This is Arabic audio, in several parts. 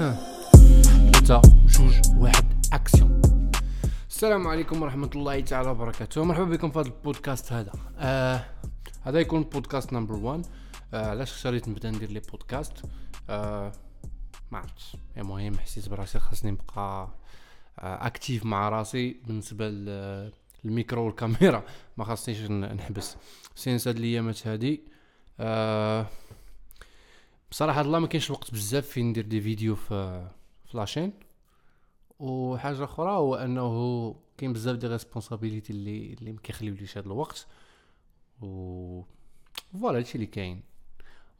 ثلاثة جوج واحد اكسيون السلام عليكم ورحمة الله تعالى وبركاته. مرحبا بكم في هذا البودكاست هذا. آه هذا يكون podcast number 1 آه علاش اختاريت نبدا ندير لي بودكاست؟ آه ما عرفتش. المهم حسيت براسي خاصني نبقى آه actif مع راسي بالنسبة للميكرو والكاميرا. ما خاصنيش نحبس. since هاد الايامات هادي. آه بصراحة الله ما كاينش الوقت بزاف فين ندير des vidéos في في la chaîne وحاجة أخرى هو أنه كاين بزاف des responsabilités اللي اللي ما كيخليوليش هذا الوقت. et voilà هادشي اللي كاين.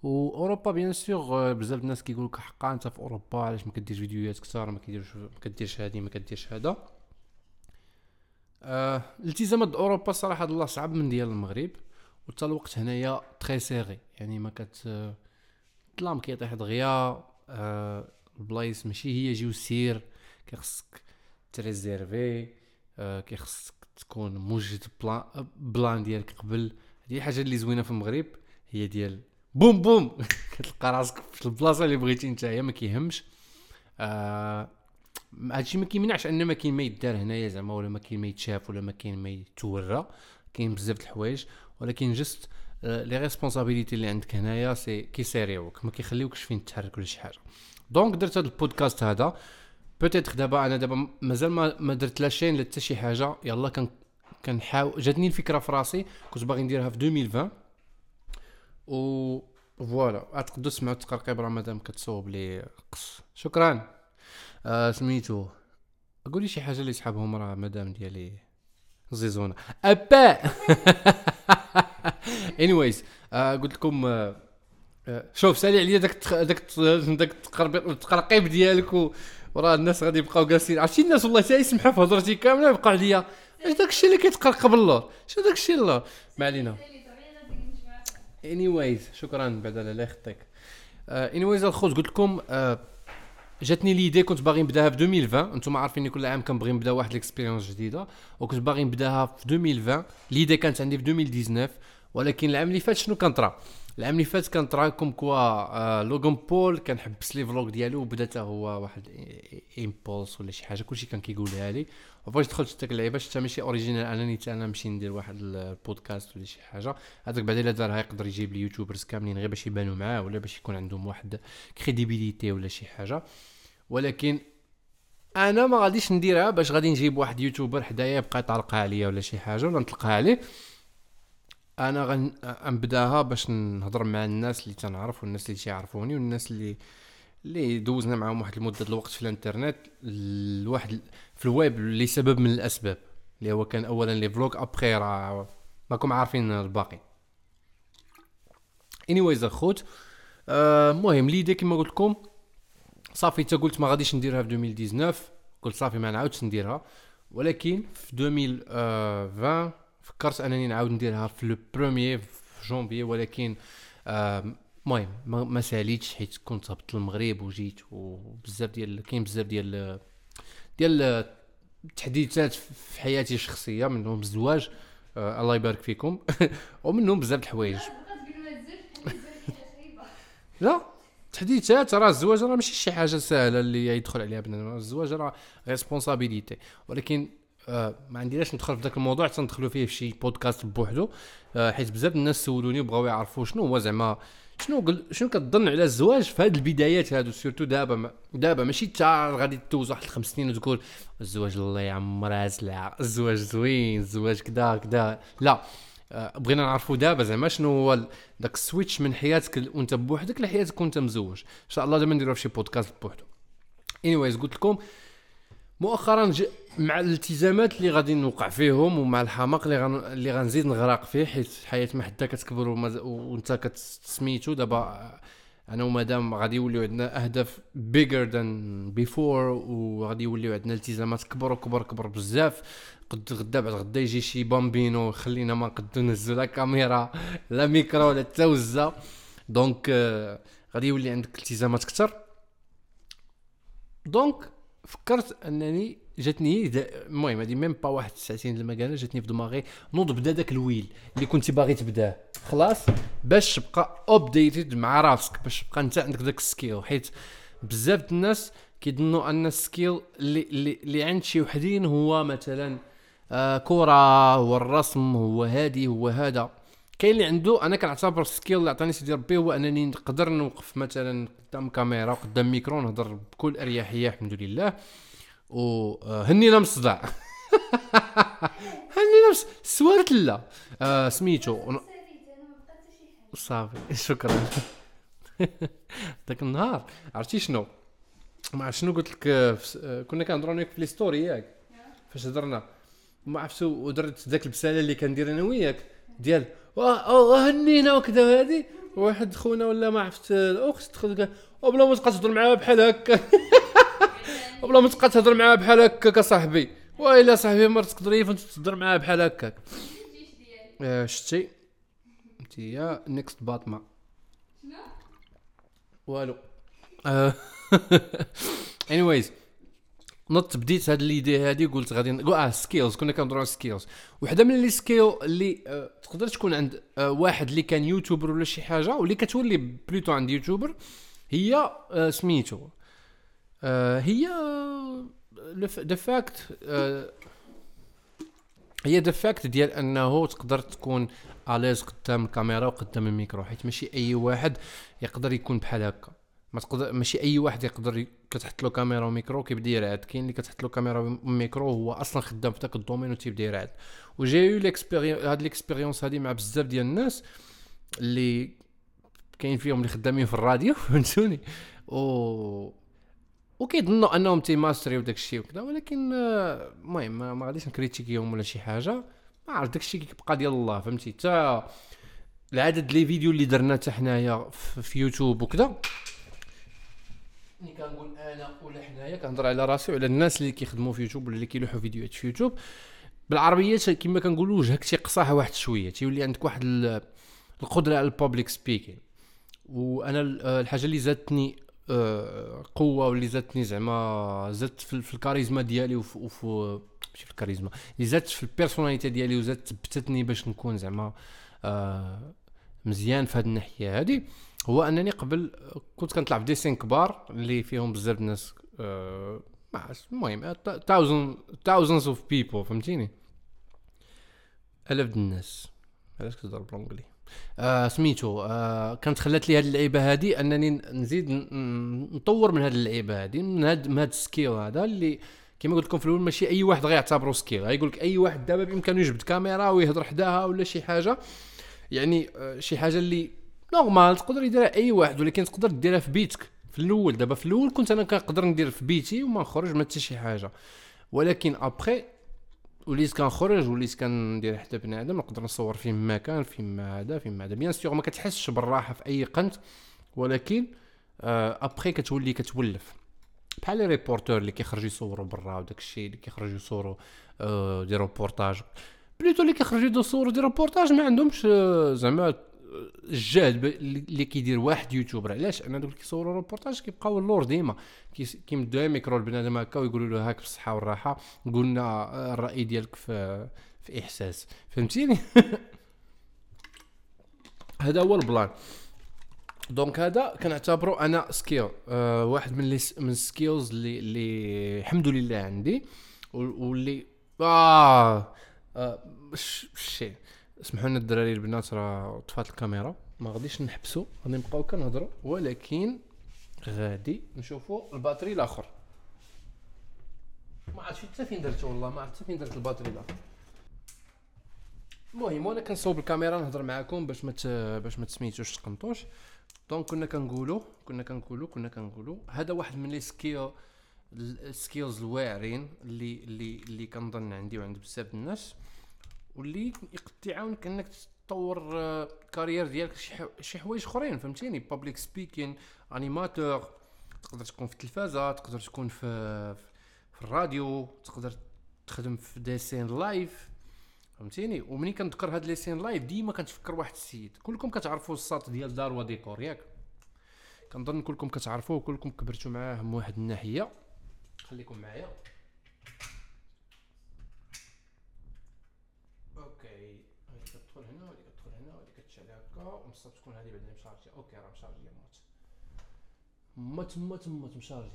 و أوروبا bien sûr بزاف الناس كيقول لك حقا أنت في أوروبا علاش ما كديرش فيديوهات كثار ما كديرش ما كديرش هادي ما كديرش هذا آه الالتزامات أوروبا صراحة الله صعب من ديال المغرب. وتا الوقت هنايا تري سيغي يعني ما كت الظلام كيطيح دغيا آه البلايص ماشي هي جيو سير كيخصك تريزيرفي آه كيخصك تكون موجد بلان ديالك قبل. هذه الحاجة اللي زوينة في المغرب هي ديال بوم بوم! كتلقى راسك في البلاصة اللي بغيتي نتايا ما كيهمش. آه هادشي ما كيمنعش أن ما كاين ما يدار هنايا زعما ولا ما كاين ما يتشاف ولا ما كاين ما يتورى. كاين بزاف د الحوايج ولكن juste les responsabilités اللي عندك هنايا سي كيسيريوك ما كيخليوكش فين تحرك ولا شي حاجة. donc درت هذا البودكاست هذا peut-être دابا أنا دابا مازال ما, ما درت لا chaîne لا حتى شي حاجة. يلا كان كنحاول جاتني الفكرة في راسي كنت باغي نديرها في 2020 et voilà تقدروا تسمعوا التقرقيب راه مادام كتصوب لي قص. شكرا. آه سميتو. قولي شي حاجة اللي يسحبهم راه مدام ديالي زيزونه أبا! انيويز آه قلت لكم آه آه شوف سالي عليا داك داك داك التقرقيب ديالك وراه الناس غادي يبقاو جالسين. عرفتي الناس والله حتى يسمحوا في هضرتي كاملة يبقى عليا اش داك الشيء اللي كيتقرقب اللور شنو داك الشيء اللور ما علينا. انيويز شكرا بعد الله يخطيك. انيويز الخوت قلت لكم جاتني l'idée كنت باغي نبداها في 2020 أنتم عارفين كل عام كنبغي نبدا واحد l'expérience جديدة. وكنت باغي نبداها في 2020 l'idée كانت عندي في 2019 ولكن العام اللي فات شنو كان طرا؟ العام اللي فات كان طرا comme quoi آه لوغان بول كان حبس les vlogs ديالو وبدا حتى هو واحد Impaulsive ولا شي حاجة كلشي كان كيقولها لي وفاش دخلت حتى اللعيبة شتا ماشي original انني حتى أنا نمشي ندير واحد البودكاست ولا شي حاجة. هذاك بعد الا دارها يقدر يجيب لي YouTubers كاملين غير باش يبانوا معاه ولا باش يكون عندهم واحد crédibilité ولا شي حاجة. ولكن أنا ما غاديش نديرها باش غادي نجيب واحد YouTuber حدايا يبقى يطلقها عليا ولا شي حاجة ولا نطلقها عليه. أنا غنبداها باش نهضر مع الناس اللي تنعرف والناس اللي تيعرفوني والناس اللي اللي دوزنا معاهم واحد المدة الوقت في الإنترنت. الواحد في الويب لسبب من الأسباب اللي هو كان اولا les vlogs أبخي راه ماكم عارفين الباقي. anyways الخوت المهم آه l'idée كما قلت لكم. صافي تا قلت ما غاديش نديرها في 2019 قلت صافي ما نعاودش نديرها. ولكن في 2020 فكرت أنني نعاود نديرها في le premier في جونفي ولكن المهم ما ساليتش حيت كنت هبطت المغرب وجيت وبزاف ديال كاين بزاف ديال ديال التحديثات في حياتي الشخصية منهم الزواج آه الله يبارك فيكم ومنهم بزاف الحوايج. لا تحديثات راه الزواج راه ماشي شي حاجة سهلة اللي يدخل عليها بنادم الزواج راه responsabilité ولكن آه ما عنديش ندخل في ذاك الموضوع حتى ندخلوا فيه في شي بودكاست بوحدو. آه حيت بزاف الناس سولوني وبغاو يعرفوا شنو هو زعما شنو قل شنو كتظن على الزواج في هذه البدايات هادو؟ surtout دابا دابا ماشي تا غادي تدوز واحد الخمس سنين وتقول الزواج الله يعمرها سلعه الزواج زوين الزواج كدا كدا. لا آه بغينا نعرفوا دابا زعما شنو هو داك ال switch من حياتك وانت بوحدك لحياتك وانت مزوج. ان شاء الله دابا نديرو في شي بودكاست بوحدو. anyways قلت لكم مؤخرا مع الالتزامات اللي غادي نوقع فيهم ومع الحماق اللي غن... اللي غنزيد نغرق فيه حيت الحياة ما حدا كتكبر ومز... وانت كتسميتو دابا أنا ومدام غادي يوليو عندنا أهداف bigger than before وغادي يوليو عندنا التزامات كبر وكبر كبر بزاف. قد غدا بعد غدا يجي شي بامبينو يخلينا ما نقدو نهزو لا كاميرا لا ميكرو لا التوزه donc euh, غادي يولي عندك التزامات كتر donc فكرت أنني جاتني المهم هذه même pas واحد ساعتين قالها جاتني في دماغي نوض بدا داك الويل اللي كنت باغي تبداه خلاص؟ باش تبقى updated مع راسك باش تبقى أنت عندك داك ال skill حيت بزاف الناس كيظنوا أن ال skill اللي اللي, اللي عند شي وحدين هو مثلا آه كرة هو الرسم هو هادي هو هذا. كاين اللي عنده أنا كنعتبر ال skill اللي عطاني سيدي ربي هو أنني نقدر نوقف مثلا قدام كاميرا قدام ميكرو نهضر بكل أريحية الحمد لله. وهنينا من الصداع هنينا من سوارت لا. آه سميتو. صافي شكرا. ذاك النهار. عرفتي شنو؟ ما عرفت شنو قلت لك آه، آه، كنا كنهضروا أنا في لي ستوري ياك فاش هضرنا. ما عرفت ودرت ذاك البسالة اللي كندير أنا وياك. ديال هنينا وكذا هادي واحد خونا ولا ما عرفت الأخت دخل قال بلا ما تبقى تهضر معاها بحال هكا. بلا ما تبقى تهضر معاها بحال هكاك اصاحبي وإلا صاحبي مرت تقدري تهضر معاها بحال هكاك آه، شتي. انت يا next باتما والو. anyways نط بديت هاد ليدي هادي قلت غادي آه skills كنا كنهضروا على skills وحده من les skills اللي آه تقدر تكون عند آه واحد اللي كان YouTuber ولا شي حاجة واللي كتولي plutôt عند YouTuber هي آه سميتو. آه هي the fact آه هي the fact ديال أنه تقدر تكون à l'aise قدام الكاميرا وقدام الميكرو حيت ماشي أي واحد يقدر يكون بحال هكا. ما تقدر ماشي أي واحد يقدر كتحط له كاميرا وميكرو كيبدا يرعد كاين اللي كتحط له كاميرا وميكرو هو أصلا خدام في ذاك ال domaine وتيبدا يرعد و j'ai eu l'expérience هاد l'expérience هادي مع بزاف ديال الناس اللي كاين فيهم اللي خدامين في الراديو فهمتوني؟ و وكيظنوا أنهم تيماستري وداك الشيء وكذا ولكن آه، المهم ما غاديش نكريتيكيهم ولا شي حاجة. ما عرفت داك الشيء كيبقى ديال الله فهمتي؟ حتى العدد les vidéos اللي درنا حتى حنايا في يوتيوب وكذا. ملي كنقول أنا ولا حنايا كنهضر على راسي وعلى الناس اللي كيخدموا في يوتيوب ولا اللي كيلوحوا فيديوهات في يوتيوب. بالعربية كما كنقولوا وجهك تيقصاها واحد شوية تيولي عندك واحد القدرة على ال public speaking وأنا الحاجة اللي زادتني آه، قوة واللي زادتني زعما زدت في الكاريزما ديالي وفي ماشي في الكاريزما اللي زادت في ال personality ديالي وزادت ثبتتني باش نكون زعما آه، مزيان في هذه الناحية هذه هو أنني قبل كنت كنطلع في des scènes كبار اللي فيهم بزاف الناس آه المهم thousands of people فهمتيني؟ آلاف الناس. علاش كتهضر بالانجلي آه سميتو آه كانت خلات لي هذه اللعيبة هذه أنني نزيد نطور من هذه اللعيبة هذه من من هذا ال skill هذا اللي كما قلت لكم في الأول ماشي أي واحد غيعتبره skill غيقول لك أي واحد دابا بإمكانه يجبد كاميرا ويهضر حداها ولا شي حاجة. يعني آه شي حاجة اللي normal تقدر يديرها أي واحد ولكن تقدر ديرها في بيتك. في الأول دابا في الأول كنت أنا كنقدر ندير في بيتي وما نخرج ما حتى شي حاجة. ولكن ابخي وليت كنخرج وليت كندير حتى بنادم نقدر نصور فين كان فين هذا فين هذا. bien sûr ما كتحسش بالراحة في أي قنت ولكن آه ابخي كتولي كتولف. بحال les reporters اللي كيخرجوا يصوروا برا وداك الشيء اللي كيخرجوا يصوروا آه des reportages plutôt اللي كيخرجوا يصوروا des reportages ما عندهمش آه زعما الجهد اللي كيدير واحد YouTuber. علاش؟ أنا دوك كيصوروا روبورتاج كيبقاو اللور ديما. كيمدوا ميكرو لبنادم هكا ويقولوا له هاك بالصحة والراحة. قلنا الرأي ديالك في في إحساس. فهمتيني؟ هذا هو ال plan. donc هذا كنعتبرو أنا skill. أه واحد من من ال skills اللي اللي الحمد لله عندي. واللي آه, آه شي. اسمحوا لنا الدراري البنات راه طفات الكاميرا. ما غاديش نحبسوا غادي نبقاو كنهضروا ولكن غادي نشوفوا ال batterie الآخر. ما عرفتش حتى فين درته والله ما عرفت فين درت ال batterie الآخر. المهم وأنا كنصوب الكاميرا نهضر معاكم باش ما باش ما تسميتوش تقنطوش. donc كنا كنقولوا كنا كنقولوا كنا كنقولوا هذا واحد من les skills ال skills الواعرين اللي اللي اللي كنظن عندي وعند بزاف الناس. واللي يقد يعاونك انك تطور carrière آه، ديالك شي حوايج أخرين فهمتيني؟ public speaking animateur تقدر تكون في التلفازة تقدر تكون في في الراديو تقدر تخدم في des scènes live فهمتيني؟ ومني كنذكر هاد les scènes live ديما كنتفكر واحد السيد. كلكم كتعرفوا الساط ديال دار وديكور ياك؟ كنظن كلكم كتعرفوه وكلكم كبرتوا معاه من واحد الناحية. خليكم معايا. هكا تكون هذه بعدا مشارجة. أوكي راه مشارجيه موت. ما تما تما تمشارجي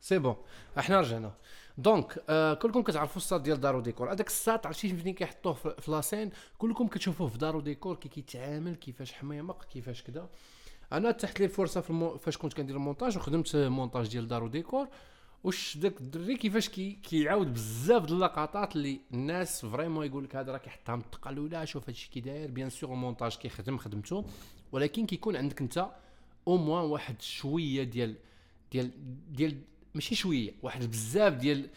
c'est bon. إحنا رجعنا. donc آه كلكم كتعرفوا الساط ديال دار وديكور. هذاك الساط عرفتي فين كيحطوه في la scène؟ كلكم كتشوفوه في دار وديكور كي كيتعامل كيفاش حميمق كيفاش كذا أنا تحت لي الفرصة في المو... فاش كنت كندير المونتاج وخدمت مونتاج ديال دار وديكور. واش داك الدري كيفاش كي كيعاود بزاف د اللقطات اللي الناس vraiment يقول لك هذا راه كيحطها متقل ولا شوف هادشي كي داير. bien sûr المونتاج كيخدم خدمته ولكن كيكون عندك انت au moins واحد شوية ديال ديال ديال ماشي شوية واحد بزاف ديال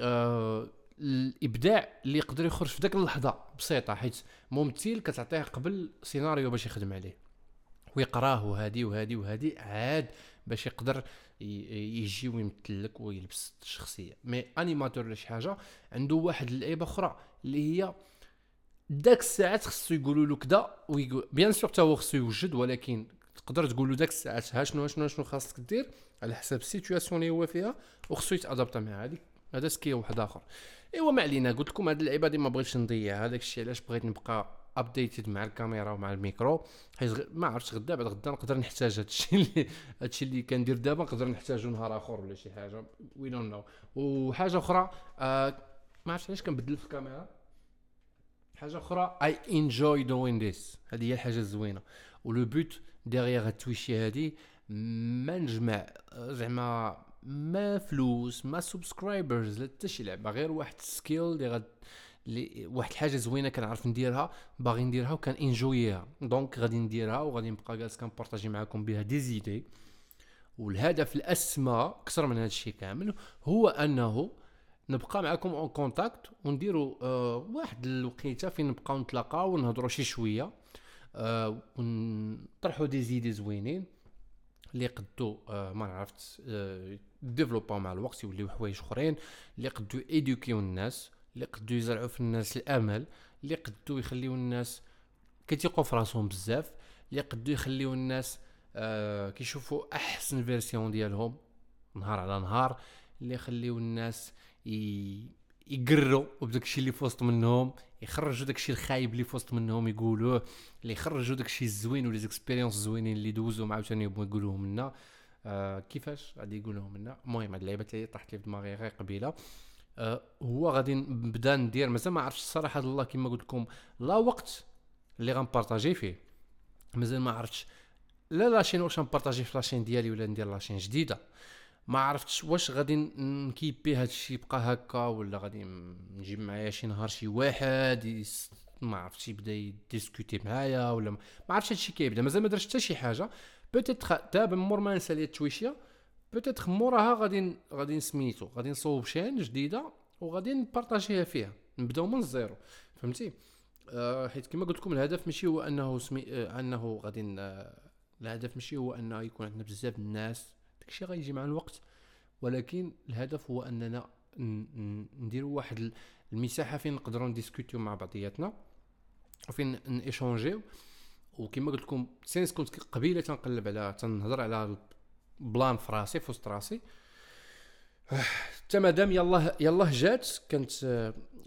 آه الإبداع اللي يقدر يخرج في ذاك اللحظة بسيطة حيت ممثل كتعطيه قبل سيناريو باش يخدم عليه. ويقراه وهادي وهادي وهادي عاد باش يقدر يجي ويمثل لك ويلبس الشخصية. mais animateur ولا شي حاجة عنده واحد اللعيبة أخرى اللي هي داك الساعات خصو يقولوا له كذا ويقول bien sûr حتى هو خصو يوجد ولكن تقدر تقول له داك الساعات ها شنو شنو شنو خاصك دير على حسب ال situation اللي هو فيها وخصو يتادابتا مع هذيك هذا skill واحد آخر. إيوا ما علينا قلت لكم هاد اللعيبة ما بغيتش نضيع هذاك الشيء علاش بغيت نبقى updated مع الكاميرا ومع الميكرو حيت ما عرفتش غدا بعد غدا نقدر نحتاج هادشي اللي هادشي اللي كندير دابا نقدر نحتاجو نهار آخر ولا شي حاجة. we don't know وحاجة أخرى آه ما عرفتش علاش كنبدل في الكاميرا. حاجة أخرى I enjoy doing this هذه هي الحاجة الزوينة. و le but derrière التويشي هادي ما نجمع زعما ما فلوس ما subscribers لا حتى شي لعبة. غير واحد skill اللي غد اللي واحد الحاجة زوينة كنعرف نديرها باغي نديرها وكان enjoy ها donc غادي نديرها وغادي نبقى جالس كنبارطاجي معكم بها des idées والهدف الأسمى أكثر من هذا الشيء كامل هو أنه نبقى معكم en contact ونديروا آه واحد الوقيتة فين نبقاو نتلاقاو ونهضروا شي شوية آه ونطرحوا des idées زوينين. اللي قدو آه ما عرفت آه ديفلوبا مع الوقت يوليو حوايج أخرين. اللي قدو ايدوكيو الناس. اللي قدو يزرعوا في الناس الأمل اللي قدو يخليو الناس كيتيقوا في راسهم بزاف اللي قدو يخليو الناس آه كيشوفوا أحسن version ديالهم نهار على نهار اللي يخليو الناس يقروا بداك الشيء اللي في وسط منهم يخرجوا داك الشيء الخايب اللي في وسط منهم يقولوه اللي يخرجوا داك الشيء الزوين ولا زيكسبيريونس زوينين اللي دوزوا مع عاوتاني يبغوا يقولوهم لنا. آه كيفاش؟ غادي يقولوهم لنا. المهم هاد اللعيبة اللي طاحت لي في دماغي غير قبيلة. آه هو غادي نبدا ندير مازال ما عرفتش الصراحة الله كما قلت لكم لا وقت اللي غنبارطاجي فيه. مازال ما عرفتش. لا la chaîne واش نبارطاجي في la chaîne ديالي ولا ندير la chaîne جديدة. ما عرفتش واش غادي نكيبي هذا الشيء يبقى هكا ولا غادي نجيب معايا شي نهار شي واحد يس... ما عرفتش يبدا يديسكوتي معايا ولا ما عرفتش هادشي كيبدا. مازال ما درتش حتى شي حاجة. peut-être دابا مور ما نسالي التويشية. peut-être موراها غادي غادي نسميتو. غادي نصوب chaîne جديدة وغادي نبارطاجيها فيها. نبداو من ال zéro. فهمتي؟ آه حيت كما قلت لكم الهدف ماشي هو أنه سمي آه أنه غادي الهدف ماشي هو أنه يكون عندنا بزاف الناس. داكشي غيجي مع الوقت. ولكن الهدف هو أننا نديروا واحد المساحة فين نقدروا نديسكوتيو مع بعضياتنا وفين نيشونجيو وكما قلت لكم since كنت قبيلة تنقلب على تنهضر على plan في راسي في وسط راسي. حتى مادام يلاه يلاه جات كانت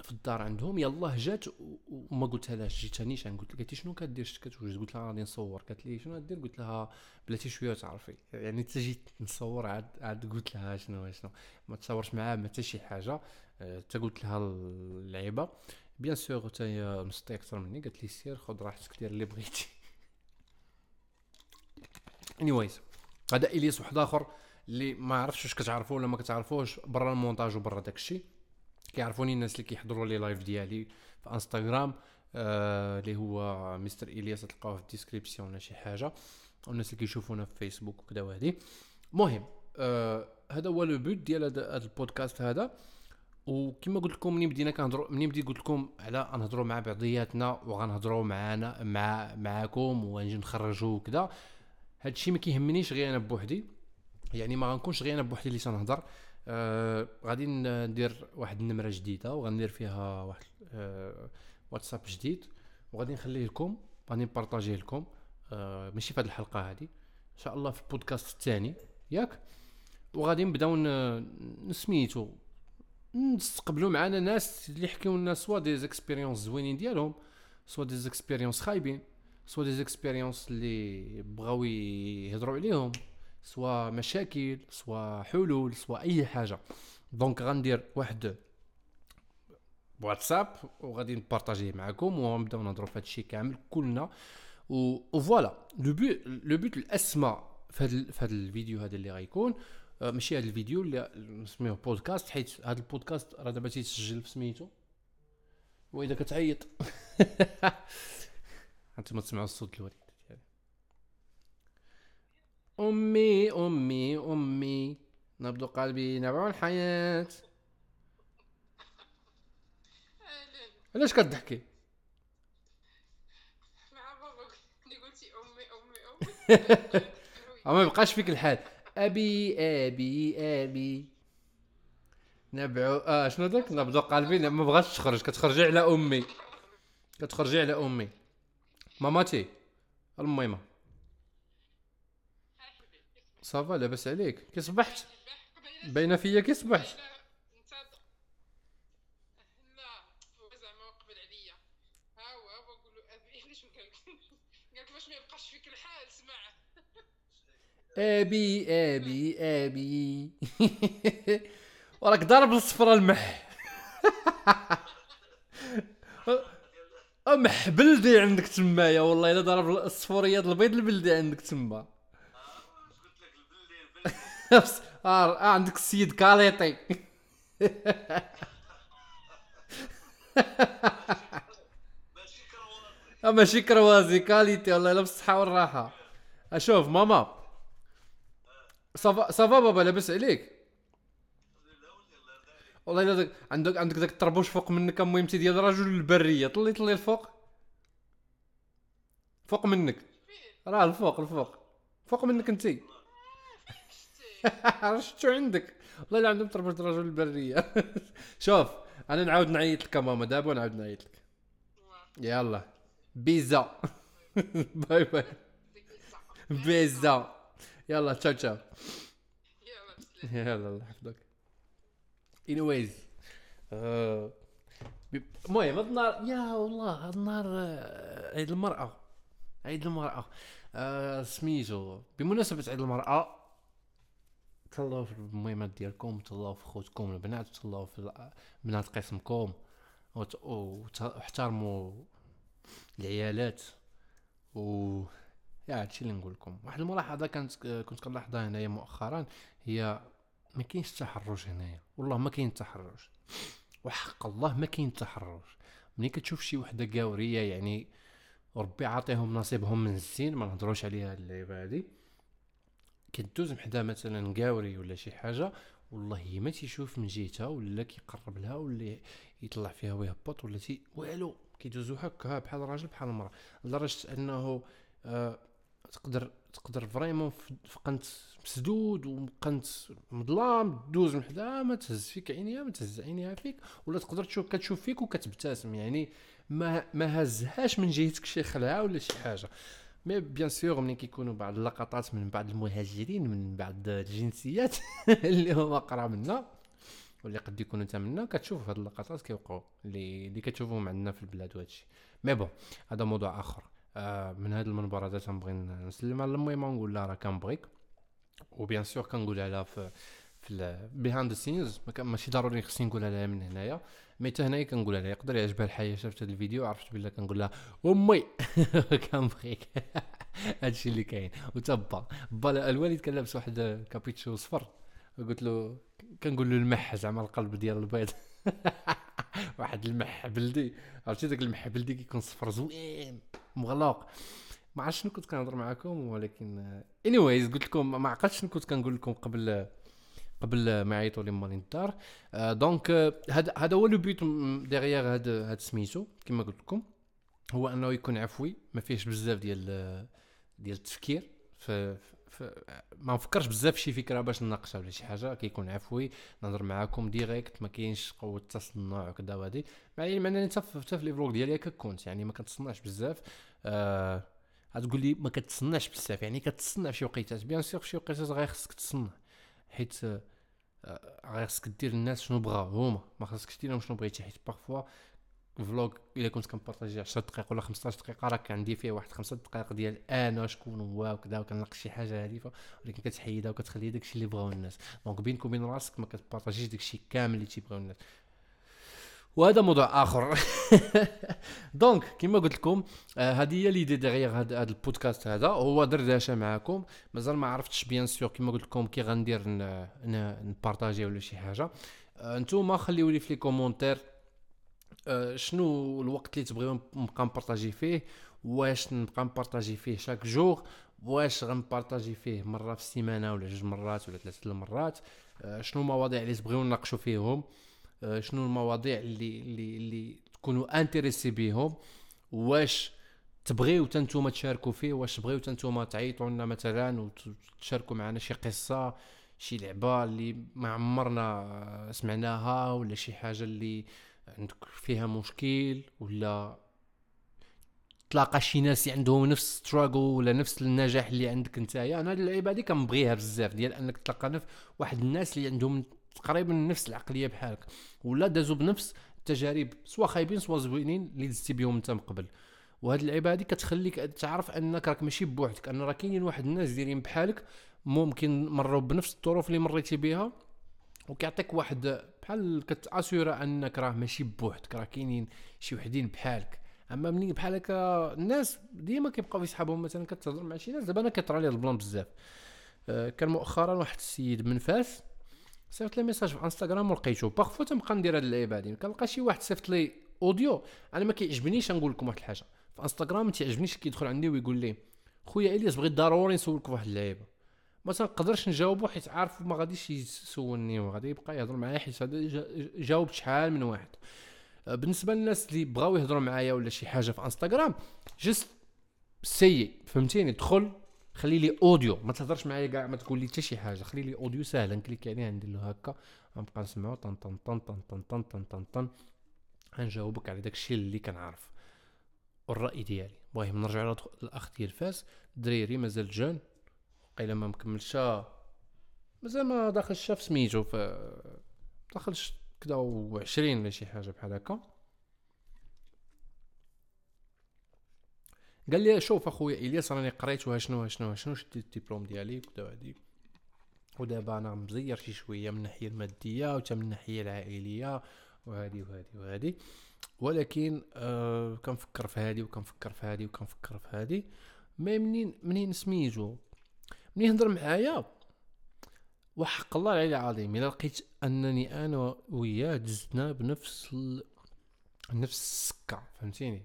في الدار عندهم يلاه جات وما قلتها لهاش جيت نيشان قلت لها شنو كدير؟ كتوجد قلت لها غادي نصور. قالت لي شنو غدير قلت لها بلاتي شوية تعرفي. يعني حتى جيت نصور عاد عاد قلت لها شنو شنو. ما تصورش معاها ما حتى شي حاجة. حتى قلت لها اللعيبة. bien sûr حتى هي مسطي أكثر مني. قالت لي سير خذ راحتك دير اللي بغيتي. anyways هذا إلياس واحد آخر اللي ما عرفتش واش كتعرفوا ولا ما كتعرفوش برا المونتاج وبرا داكشي كيعرفوني الناس اللي كيحضروا لي live ديالي في انستغرام آه اللي هو مستر إلياس تلقاوه في ال description ولا شي حاجة. والناس اللي كيشوفونا في فيسبوك وكذا وهذه المهم آه هو le but ديال هذا البودكاست هذا. وكما قلت لكم منين بدينا كنهضروا منين بديت قلت لكم على نهضروا مع بعضياتنا وغنهضروا معانا مع معاكم ونجي نخرجوا وكذا هادشي ما كيهمنيش غير أنا بوحدي. يعني ما غنكونش غير أنا بوحدي اللي تنهضر. آه غادي ندير واحد النمرة جديدة وغندير فيها واحد آه واتساب جديد. وغادي نخليه لكم غادي نبارطاجيه لكم. آه ماشي في هذه الحلقة هذه إن شاء الله في البودكاست الثاني. ياك؟ وغادي نبداو نسميتو نستقبلوا معنا ناس اللي يحكيو لنا soit des expériences زوينين ديالهم soit des expériences خايبين. soit des expériences اللي بغاو يهضروا عليهم سوا مشاكل سوا حلول سوا أي حاجة. donc غندير واحد واتساب وغادي نبارطاجيه معكم وغنبداو نهضروا في هذا الشيء كامل كلنا. و voilà le but le but الاسمى في هذا في هذا الفيديو هذا اللي غيكون آه، ماشي هذا الفيديو اللي نسميه بودكاست حيت هذا البودكاست راه دابا تيتسجل في سميتو. واذا كتعيط. أنتم تسمعوا الصوت الوريد ديالي. أمي أمي أمي. نبض قلبي نبع الحياة. علاش كضحكي مع بابا قلتي أمي أمي أمي. ما يبقاش فيك الحال. أبي أبي أبي. نبعو آه شنو داك نبض قلبي ما بغاش تخرج. كتخرجي على أمي. كتخرجي على أمي. ماماتي الميمه صافا لاباس عليك كي صبحت باينه فيا كي صبحت ابي ابي ابي وراك ضارب الصفرة المح مح بلدي عندك تمايا والله إلا ضرب الصفوريات البيض البلدي عندك تما. بس- آه آه، عندك السيد كاليطي. آه، ماشي كروازي كاليتي والله الا بالصحة والراحة. أشوف ماما. صافا صافا بابا لاباس عليك. والله إلا داك عندك عندك داك الطربوش فوق منك المهمتي ديال رجل البرية. طلي طلي الفوق. فوق منك. راه الفوق الفوق. فوق منك راه شفتو عندك. والله إلا عندهم طربوش رجل البرية. شوف أنا نعاود نعيط لك ماما دابا ونعاود نعيط لك. يلا. bises. bye bye. bises. يلا تشاو تشاو. يلا الله يحفظك. Anyways. آه، المهم هاد النهار يا والله هاد النهار آه، عيد المرأة. عيد المرأة. آه، سميتو. بمناسبة عيد المرأة تهلاو في المهمات ديالكم تهلاو في خوتكم البنات تهلاو في بنات قسمكم واحترموا العيالات. و يا هادشي اللي نقول لكم. واحد الملاحظة كانت كنت كنلاحظها هنايا مؤخرا هي ما كاينش تحرش هنايا. والله ما كاين تحرش. وحق الله ما كاين تحرش. ملي كتشوف شي وحدة قاوريه يعني ربي عاطيهم نصيبهم من الزين ما نهضروش عليها اللعيبة هادي. كدوز حدا مثلا قاوري ولا شي حاجة والله ما تيشوف من جهتها ولا كيقرب لها ولا يطلع فيها ويهبط ولا تي والو كيدوزو هكا بحال راجل بحال مرا لدرجة أنه آه تقدر تقدر vraiment ف قنت مسدود وقنت مظلام دوز من حداها ما تهز فيك عينيها ما تهز عينيها فيك ولا تقدر تشوف كتشوف فيك وكتبتسم. يعني ما ما هزهاش من جهتك شي خلعة ولا شي حاجة. mais bien sûr ملي كيكونوا بعض اللقطات من بعض المهاجرين من بعض الجنسيات اللي هما قرا منا واللي قد يكونوا انت منا كتشوف هاد اللقطات كيوقعوا اللي اللي كتشوفهم عندنا في البلاد وهادشي. mais bon هذا موضوع آخر. من هذا المنبر هذا تنبغي نسلم على المهم ونقول لها راه كنبغيك. و bien sûr كنقولها لها في في behind scenes ماشي ضروري خصني نقولها لها من هنايا. mais حتى هنايا كنقولها لها يقدر يعجبها الحياة شافت هذا الفيديو عرفت بلا كنقول لها أمي كنبغيك. هادشي اللي كاين. وتبا با الوالد كان لابس واحد كابيتشو صفر قلت له كنقول له المح زعما القلب ديال البيض. واحد المح بلدي عرفتي داك المح بلدي كيكون صفر زوين مغلق. ما عرفتش شنو كنت كنهضر معكم ولكن اني وايز قلت لكم ما عقلتش شنو كنت كنقول لكم قبل قبل ما يعيطوا لي مالين الدار. آه، دونك آه، هذا هذا هو لو بيت ديغيغ هذا هذا سميتو كما قلت لكم. هو أنه يكون عفوي ما فيهش بزاف ديال آه، ديال التفكير ف ف ما نفكرش بزاف شي فكرة باش نناقشها ولا شي حاجة كيكون عفوي نهضر معاكم direct ما كاينش قوة تصنع وكذا وهادي. مع العلم إنني حتى في les vlogs ديالي هكا كنت يعني ما كنتصنعش بزاف. آه غتقول لي ما كتصنعش بزاف يعني كتصنع في شي وقيتات bien sûr في شي وقيتات غير خصك تصنع حيت آه، غير خصك دير الناس شنو بغاو هما. ما خصكش دير لهم شنو بغيتي حيت parfois vlog إلا كنت كن partager 10 دقائق ولا 15 دقيقة راه كندير فيه واحد 5 دقائق ديال أنا شكون هو وكذا وكنلقى شي حاجة هادفة ولكن كتحيدها وكتخلي داكشي اللي بغاو الناس. donc بينك وبين راسك ما كت partager ش داكشي كامل اللي تيبغيو الناس. وهذا موضوع آخر. donc كما قلت لكم آه، هذه هي l'idée derrière هذا البودكاست هذا هو دردشة معكم مازال ما عرفتش bien sûr كما قلت لكم كي غندير ن partager ولا شي حاجة. آه، نتوما خليو لي في les commentaires. آه، شنو الوقت اللي تبغيو نبقى ن partager فيه؟ واش نبقى ن partager فيه chaque jour واش غن partager فيه مرة في السيمانة ولا جوج مرات ولا ثلاثة المرات آه، شنو المواضيع اللي تبغيو نناقشوا فيهم؟ آه، شنو المواضيع اللي اللي اللي تكونوا intéressés بيهم؟ واش تبغيو تنتوما تشاركوا فيه؟ واش تبغيو تنتوما تعيطوا لنا مثلا وتشاركوا معنا شي قصة شي لعبة اللي ما عمرنا آه، سمعناها ولا شي حاجة اللي عندك فيها مشكل ولا تلاقى شي ناس عندهم نفس ستراغل ولا نفس النجاح اللي عندك نتايا؟ أنا هاد اللعيبة هادي كنبغيها بزاف ديال أنك تلقى نف واحد الناس اللي عندهم تقريبا نفس العقلية بحالك ولا دازوا بنفس التجارب سوا خايبين سوا زوينين اللي دزتي بهم أنت من قبل. وهاد اللعيبة هادي كتخليك تعرف أنك راك ماشي بوحدك أن راه كاينين واحد الناس دايرين بحالك ممكن مروا بنفس الظروف اللي مريتي بها. وكيعطيك واحد بحال كت assurer أنك راه ماشي بوحدك راه كاينين شي وحدين بحالك. أما ملي بحال هكا الناس ديما كيبقاو يسحبهم مثلا كتهضر مع شي ناس دابا أنا كيطرى لي ال plan بزاف. آه، كان مؤخرا واحد السيد من فاس صيفط لي message في إنستغرام ولقيتو parfois تنبقى ندير هاد اللعيبة هادي. كنلقى شي واحد صيفط لي audio. أنا ما كيعجبنيش نقول لكم واحد الحاجة. في إنستغرام ما تيعجبنيش كيدخل عندي ويقول لي خويا إلياس بغيت ضروري نسولك واحد اللعيبة. ما تنقدرش نجاوبو حيت عارف ما غاديش يسولني وغادي يبقى يهضر معايا حيت جاوبت شحال من واحد. آه، بالنسبة للناس اللي بغاو يهضروا معايا ولا شي حاجة في انستغرام juste سيء فهمتيني؟ دخل خلي لي audio ما تهضرش معايا كاع ما تقول لي حتى شي حاجة. خلي لي audio ساهل ن clique عليه ندير له هكا. غنبقى نسمعو. طن طن طن طن طن طن طن طن طن. غنجاوبك على داكشي اللي كنعرف. والرأي ديالي. المهم نرجع للاخ ديال فاس. دريري مازال jeune. قيلا ما مكملش مازال ما داخلش في سميتو ف داخلش كدا وعشرين ولا شي حاجة بحال هكا. قال لي شوف أخويا إلياس راني قريت وها شنو شنو شنو شديت الدبلوم ديالي وكدا هادي. ودابا أنا مزير شي شوية من الناحية المادية وتا من الناحية العائلية وهادي وهادي وهادي. ولكن آه كنفكر في هادي وكنفكر في هادي وكنفكر في هادي. مي منين منين سميتو؟ منين هضر معايا. وحق الله العلي العظيم إلا لقيت أنني أنا وياه دزنا بنفس ال... نفس السكة فهمتيني؟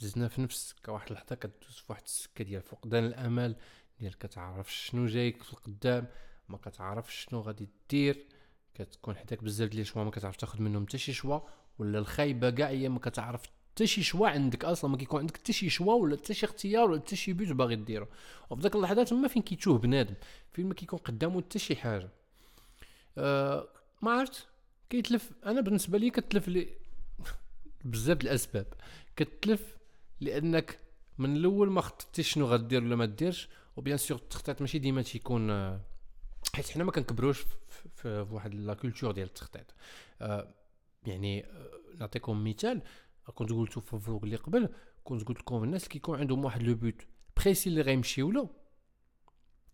دزنا في نفس السكة واحد اللحظة كدوز في واحد السكة ديال فقدان الأمل ديال كتعرف شنو جايك في القدام ما كتعرفش شنو غادي دير كتكون حداك بزاف ديال les choix ما كتعرف تاخذ منهم حتى شي choix ولا الخايبة كاع هي ما كتعرف حتى شي choix عندك أصلا ما كيكون عندك حتى شي choix ولا حتى شي اختيار ولا حتى شي but باغي ديرو. وفي داك اللحظات تما فين كيتوه بنادم فين ما كيكون قدامه حتى شي حاجة. أه ما عرفت كيتلف أنا بالنسبة لي كتلف لي بزاف الأسباب. كتلف لأنك من الأول ما خططتيش شنو غدير ولا ما ديرش و bien sûr التخطيط ماشي ديما تيكون آه، حيت حنا ما كنكبروش في, واحد la culture ديال التخطيط آه، يعني آه، نعطيكم مثال. كنت قلتو في ال vlog اللي قبل كنت قلت لكم الناس اللي كيكون عندهم واحد le but précis اللي غيمشيو له.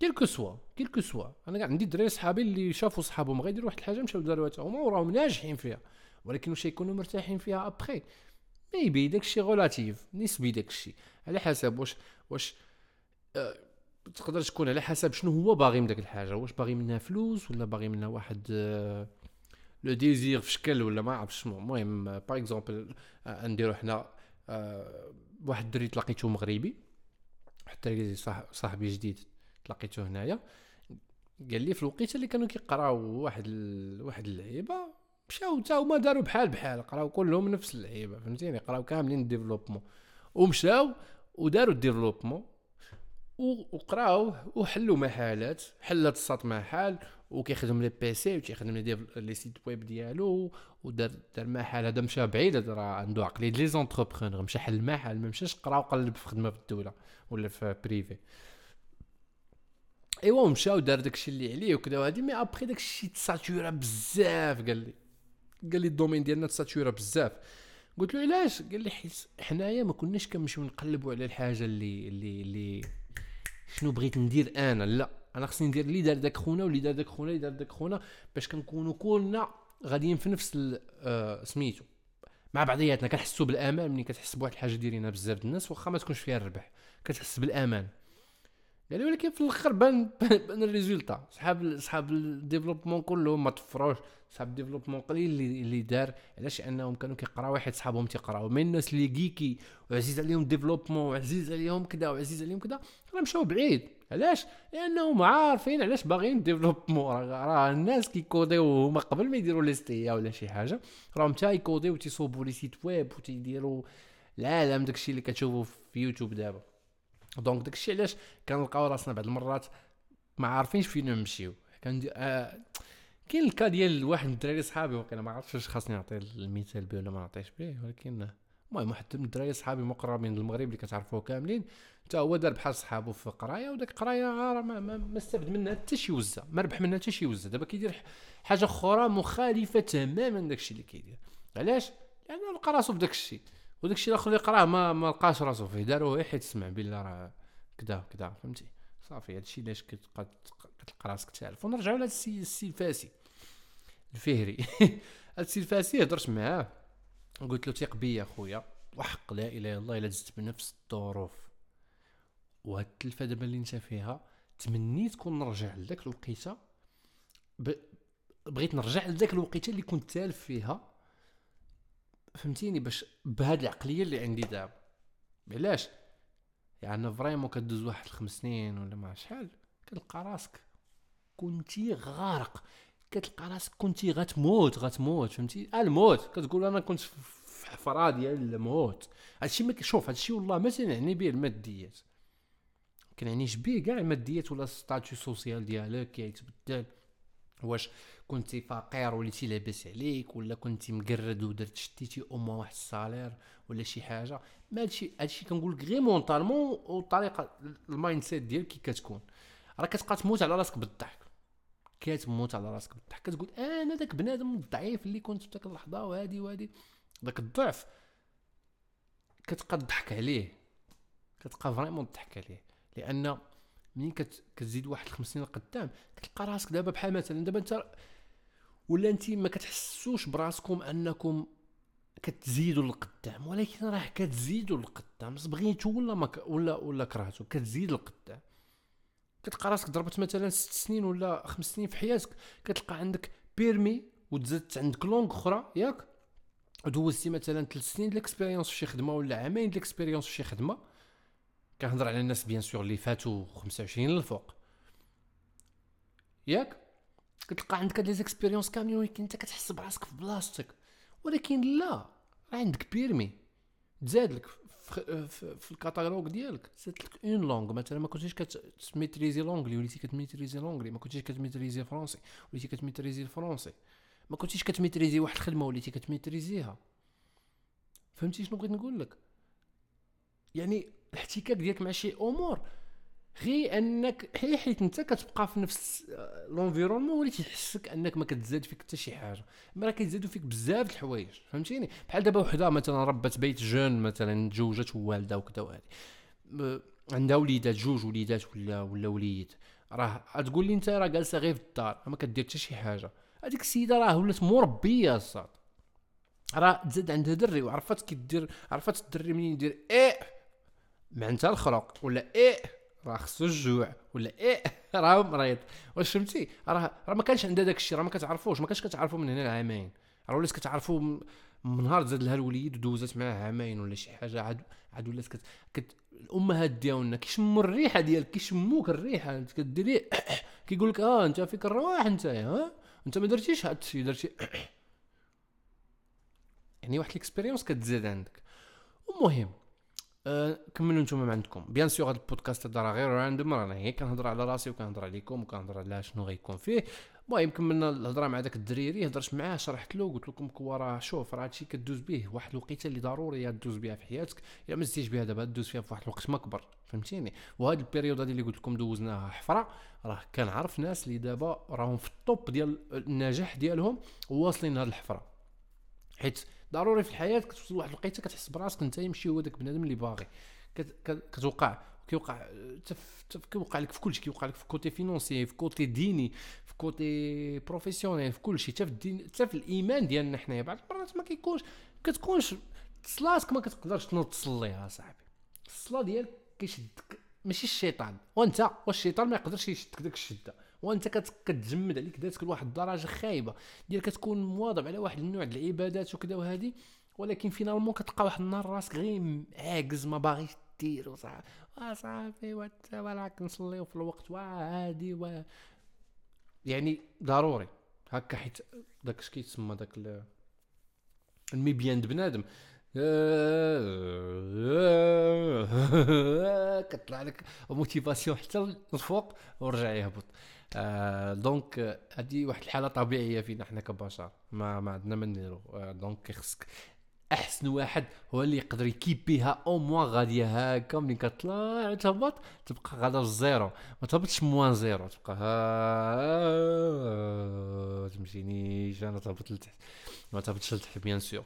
كيلكو سوا كيلكو سوا أنا كاع عندي دراري صحابي اللي شافوا صحابهم غيديروا واحد الحاجة مشاو داروها هما وراهم ناجحين فيها. ولكن واش يكونوا مرتاحين فيها ابخي ميبي داكشي غولاتيف نسبي داكشي على حسب واش واش آه تقدر تكون على حسب شنو هو باغي من داك الحاجة. واش باغي منها فلوس ولا باغي منها واحد آه لو ديزير في شكل ولا ما عرفتش شنو. المهم باغ اكزومبل نديرو حنا آه واحد الدري تلاقيتو مغربي. صاح صاحبي جديد تلاقيتو هنايا. قال لي في الوقيته اللي كانوا كيقراو واحد ال... واحد اللعيبة مشاو تا هما داروا بحال بحال قراو كلهم نفس اللعيبة فهمتيني؟ قراو كاملين ال développement ومشاو وداروا ال développement و- وقراو وحلوا محالات حلت الساط محال وكيخدم les PC وكيخدم لي dév- les sites web ديالو ودار دار محل هذا مشى بعيد راه عنده عقليه les entrepreneurs مشى حل محل ما مشاش قرا وقلب في خدمة في الدولة ولا في privé إيوا مشى ودار داكشي اللي عليه وكذا وهادي. mais après داكشي تsatura بزاف قال لي. قال لي ال domaine ديالنا تsatura بزاف. قلت له علاش؟ قال لي حيت حنايا ما كناش كنمشيو نقلبوا على الحاجة اللي اللي اللي شنو بغيت ندير أنا؟ لا أنا خصني ندير اللي دار داك خونا واللي دار داك خونا اللي دار داك خونا باش كنكونوا كلنا غاديين في نفس آه، سميتو. مع بعضياتنا كنحسوا بالأمان ملي كتحس بواحد الحاجة دايرينها بزاف الناس واخا ما تكونش فيها الربح كتحس بالأمان. لي ولكن في الآخر بان بان ال résultat. صحاب صحاب ال développement كلهم ما طفروش صحاب ال développement قليل اللي اللي دار. علاش؟ أنهم كانوا كيقراو واحد صحابهم تيقراو. من الناس اللي geeky وعزيز عليهم développement وعزيز عليهم كذا وعزيز عليهم كذا راه مشاو بعيد. علاش؟ لأنهم عارفين علاش باغيين développement راه الناس كي codiو هما قبل ما يديروا l'ISTA ولا شي حاجة راهم تا ي codiو تيصوبوا les sites web وتيديروا العالم داكشي اللي كتشوفوا في يوتيوب دابا. donc داكشي علاش كنلقاو راسنا بعض المرات ما عارفينش فين نمشيو. كندير آه كاين ال cas ديال واحد من الدراري صحابي وكان ما عرفتش واش خاصني نعطي المثال به ولا ما نعطيش به ولكن المهم واحد من الدراري صحابي مقربين من المغرب اللي كتعرفوه كاملين حتى هو دار بحال صحابو في قرايه وداك القرايه راه ما, ما, ما استفد منها حتى شي وزة ما ربح منها حتى شي وزة. دابا كيدير حاجة أخرى مخالفة تماما داكشي اللي كيدير. علاش؟ لأنه لقى راسو في داكشي وداكشي الآخر اللي قراه ما ما لقاش راسو فيه. دارو غير حيت سمع بالله راه كدا كدا فهمتي؟ صافي هادشي علاش كتبقى كتلقى راسك تعرف ونرجعوا لهاد السي السي الفاسي. الفهري. هاد السي الفاسي هضرت معاه. قلت له ثق بيا خويا وحق لا إله إلا الله إلا دزت بنفس الظروف. وهاد التلفة دابا اللي انت فيها تمنيت كون نرجع لذاك الوقيتة ب... بغيت نرجع لذاك الوقيتة اللي كنت تالف فيها. فهمتيني باش بهاد العقلية اللي عندي دابا. علاش؟ يعني فريمون كدوز واحد الخمس سنين ولا ما شحال كتلقى راسك كنتي غارق. كتلقى راسك كنتي غتموت غتموت فهمتي؟ آه الموت. كتقول أنا كنت في حفرة ديال الموت. هادشي ما شوف هادشي والله ما تنعني به الماديات. كنعنيش به كاع الماديات ولا ستاتيو سوسيال ديالك كيتبدل واش؟ كنتي فقير وليتي لاباس عليك ولا كنتي مقرد ودرت شديتي اوما واحد الصالير ولا شي حاجة. ما هادشي هادشي كنقول لك غير مونطالمون والطريقة المايند سيت ديالك كي كتكون. راه كتبقى تموت على راسك بالضحك. كتموت على راسك بالضحك. كتقول أنا داك بنادم الضعيف اللي كنت في ديك اللحظة وهادي وهادي. داك الضعف كتبقى تضحك عليه. كتبقى vraiment تضحك عليه. لأن ملي كت... كتزيد واحد الخمس سنين قدام كتلقى راسك دابا بحال مثلا دابا أنت ولا انت ما كتحسوش براسكم انكم كتزيدوا للقدام ولكن راه كتزيدوا للقدام. بغيتو ولا ما ك... ولا ولا كرهتو كتزيد للقدام. كتلقى راسك ضربت مثلا ست سنين ولا خمس سنين في حياتك كتلقى عندك permis وتزادت عندك langue أخرى ياك؟ دوزتي مثلا ثلاث سنين d'expérience في شي خدمة ولا عامين d'expérience في شي خدمة. كنهضر على الناس bien sûr اللي فاتوا 25 للفوق. ياك؟ كتلقى عندك هاد les expériences كاملين ولكن انت كتحس براسك في بلاصتك. ولكن لا عندك permis. تزاد لك في, في, في الكاتالوج ديالك. زادت لك une langue مثلا ما كنتيش كت maîtrisي l'anglais وليتي كت maîtrisي l'anglais ما كنتيش كت maîtrisي français وليتي كت maîtrisي ال français ما كنتيش كت maîtrisي واحد الخدمة. وليتي كت maîtrisيها. فهمتي شنو بغيت نقول لك؟ يعني الاحتكاك ديالك مع شي أمور. غير انك هي حيت انت كتبقى في نفس l'environnement وليتي تحسك انك ما كتزاد فيك حتى شي حاجة. ما راه كيزادوا فيك بزاف د الحوايج فهمتيني؟ بحال دابا وحدة مثلا ربات bébé jeune مثلا تزوجت ووالده وكذا م- عندها وليدات جوج وليدات ولا ولا وليد. راه غتقول لي انت راه جالسة غير في الدار ما كدير حتى شي حاجة. هذيك السيدة راه ولات مربية الصاد. راه تزاد عندها دري وعرفت كي عرفت الدري منين يدير إيه؟ معناتها الخرق ولا إيه؟ راه خصو الجوع ولا إيه؟ راه مريض واش فهمتي؟ راه راه ما كانش عندها داك الشيء راه ما كتعرفوش ما كانش كتعرفوا من هنا لعامين راه ولات كتعرفوا م- من نهار زاد لها الوليد ودوزات معاه عامين ولا شي حاجة عاد عاد ولات كت... كت... الأمهات ديالنا كيشموا الريحة ديالك كيشموك الريحة. أنت كديري كيقول لك آه أنت فيك الرواح أنت ها؟ أنت ما درتيش هاد الشيء درتي يعني واحد ال expérience كتزاد عندك. المهم أه كملوا نتوما ما عندكم. bien sûr هذا البودكاست هذا راه غير random رانا غير كنهضر على راسي وكنهضر عليكم وكنهضر على شنو غيكون فيه. المهم كملنا الهضرة مع داك الدريري هضرت معاه شرحت له قلت لكم quoi راه شوف راه هادشي كدوز به واحد الوقيته اللي ضروري دوز بها في حياتك. إلا ما زدتيش بها دابا دوز فيها في واحد الوقت ما كبر فهمتيني؟ وهاد ال période هادي اللي قلت لكم دوزناها حفرة راه كنعرف ناس اللي دابا راهم في ال top ديال النجاح ديالهم وواصلين لهاد الحفرة. حيت ضروري في الحياة كتوصل لواحد الوقيتة كتحس براسك أنت ماشي هو داك بنادم اللي باغي. كت- كت- كتوقع كيوقع كيوقع لك في كلشي كيوقع لك في côté financier في côté ديني في côté professionnel في كلشي حتى في الدين حتى في الإيمان ديالنا حنايا. بعض المرات ما كيكونش كتكونش صلاتك ما كتقدرش تنوض تصليها صاحبي. الصلاة ديالك كيشدك ماشي الشيطان. وأنت والشيطان ما يقدرش يشدك داك الشدة. وانت كت- كتجمد عليك ذاتك لواحد الدرجة خايبة. ديال كتكون مواظب على واحد النوع ديال العبادات وكذا وهذه ولكن finalement كتلقى واحد النهار راسك غير عاجز ما باغيش دير وصاحبي صافي وانت وراك نصليو في الوقت وعادي و يعني ضروري. هكا حيت داك اش كيتسمى داك ال- المبيان د بنادم. كطلع لك motivation حتى الفوق ورجع يهبط. آه donc آه، هذه واحد الحالة طبيعية فينا حنا كبشر. ما ما عندنا ما نديرو. آه donc خصك أحسن واحد هو اللي يقدر يكيبيها au moins غاديه هكا. ملي كطلع تهبط تبقى غادا في الزيرو ما تهبطش moins zéro. تبقى ها تمشينيش. أنا تهبط لتحت. ما تهبطش لتحت bien sûr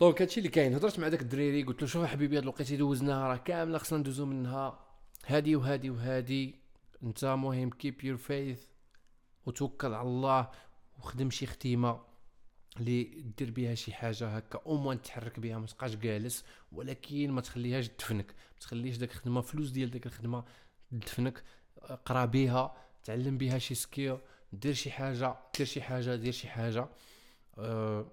donc هادشي اللي كاين. هضرت مع داك الدريري قلت له شوف حبيبي هاد الوقيته دوزناها راه كاملة خصنا ندوزو منها. هادي وهادي وهادي انت مهم keep your faith وتوكل على الله وخدم شي خديمة اللي دير بها شي حاجة هكا au moins تحرك بها ما تبقاش جالس ولكن ما تخليهاش تدفنك. ما تخليش داك الخدمة فلوس ديال داك الخدمة تدفنك. قرا بها تعلم بها شي skill دير شي حاجة دير شي حاجة دير شي حاجة. أه